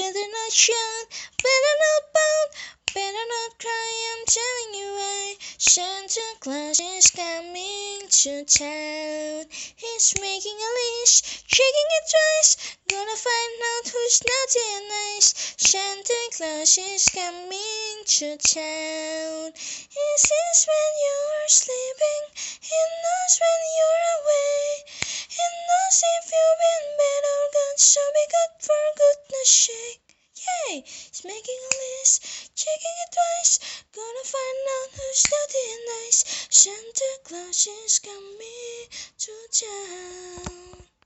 better not shout, better not pout, better not cry. I'm telling you why. Santa Claus is coming to town. He's making a list, checking it twice. Gonna find out who's naughty and nice. Santa Claus is coming to town. He sees when you're sleeping, he knows when you're away. He knows if you've been bad or good, so be good for goodness sake. He's making a list, checking it twice. Gonna find out who's naughty and nice. Santa Claus is coming to town.